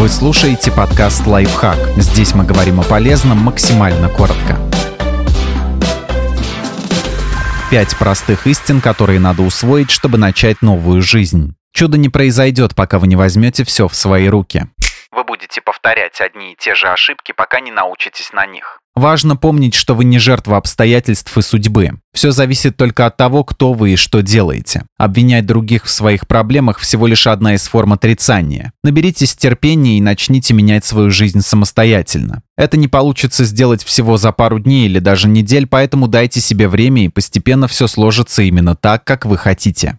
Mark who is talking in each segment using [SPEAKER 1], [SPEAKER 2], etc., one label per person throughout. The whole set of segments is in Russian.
[SPEAKER 1] Вы слушаете подкаст «Лайфхак». Здесь мы говорим о полезном максимально коротко. Пять простых истин, которые надо усвоить, чтобы начать новую жизнь. Чудо не произойдет, пока вы не возьмете все в свои руки.
[SPEAKER 2] Будете повторять одни и те же ошибки, пока не научитесь на них.
[SPEAKER 1] Важно помнить, что вы не жертва обстоятельств и судьбы. Все зависит только от того, кто вы и что делаете. Обвинять других в своих проблемах всего лишь одна из форм отрицания. Наберитесь терпения и начните менять свою жизнь самостоятельно. Это не получится сделать всего за пару дней или даже недель, поэтому дайте себе время и постепенно все сложится именно так, как вы хотите.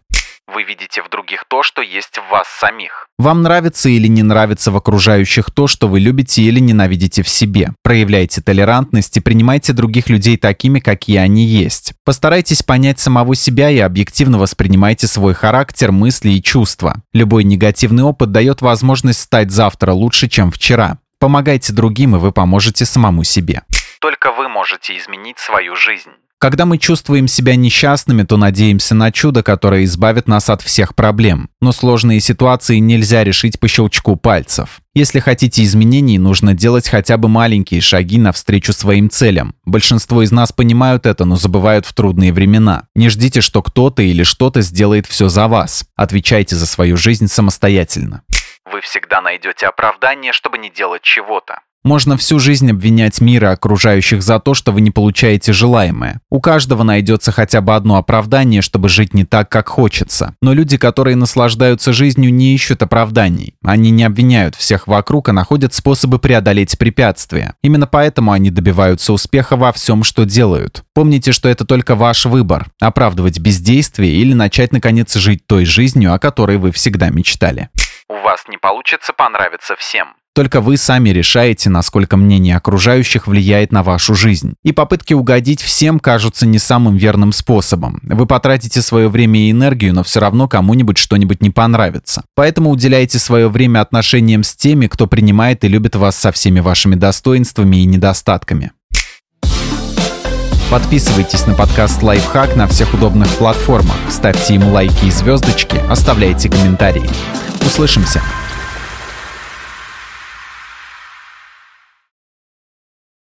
[SPEAKER 2] Вы видите в других то, что есть в вас самих.
[SPEAKER 1] Вам нравится или не нравится в окружающих то, что вы любите или ненавидите в себе. Проявляйте толерантность и принимайте других людей такими, какие они есть. Постарайтесь понять самого себя и объективно воспринимайте свой характер, мысли и чувства. Любой негативный опыт дает возможность стать завтра лучше, чем вчера. Помогайте другим, и вы поможете самому себе.
[SPEAKER 2] Только вы можете изменить свою жизнь.
[SPEAKER 1] Когда мы чувствуем себя несчастными, то надеемся на чудо, которое избавит нас от всех проблем. Но сложные ситуации нельзя решить по щелчку пальцев. Если хотите изменений, нужно делать хотя бы маленькие шаги навстречу своим целям. Большинство из нас понимают это, но забывают в трудные времена. Не ждите, что кто-то или что-то сделает все за вас. Отвечайте за свою жизнь самостоятельно.
[SPEAKER 2] Вы всегда найдете оправдание, чтобы не делать чего-то.
[SPEAKER 1] Можно всю жизнь обвинять мир и окружающих за то, что вы не получаете желаемое. У каждого найдется хотя бы одно оправдание, чтобы жить не так, как хочется. Но люди, которые наслаждаются жизнью, не ищут оправданий. Они не обвиняют всех вокруг, а находят способы преодолеть препятствия. Именно поэтому они добиваются успеха во всем, что делают. Помните, что это только ваш выбор – оправдывать бездействие или начать, наконец, жить той жизнью, о которой вы всегда мечтали.
[SPEAKER 2] У вас не получится понравиться всем.
[SPEAKER 1] Только вы сами решаете, насколько мнение окружающих влияет на вашу жизнь. И попытки угодить всем кажутся не самым верным способом. Вы потратите свое время и энергию, но все равно кому-нибудь что-нибудь не понравится. Поэтому уделяйте свое время отношениям с теми, кто принимает и любит вас со всеми вашими достоинствами и недостатками. Подписывайтесь на подкаст «Лайфхак» на всех удобных платформах, ставьте ему лайки и звездочки, оставляйте комментарии. Услышимся!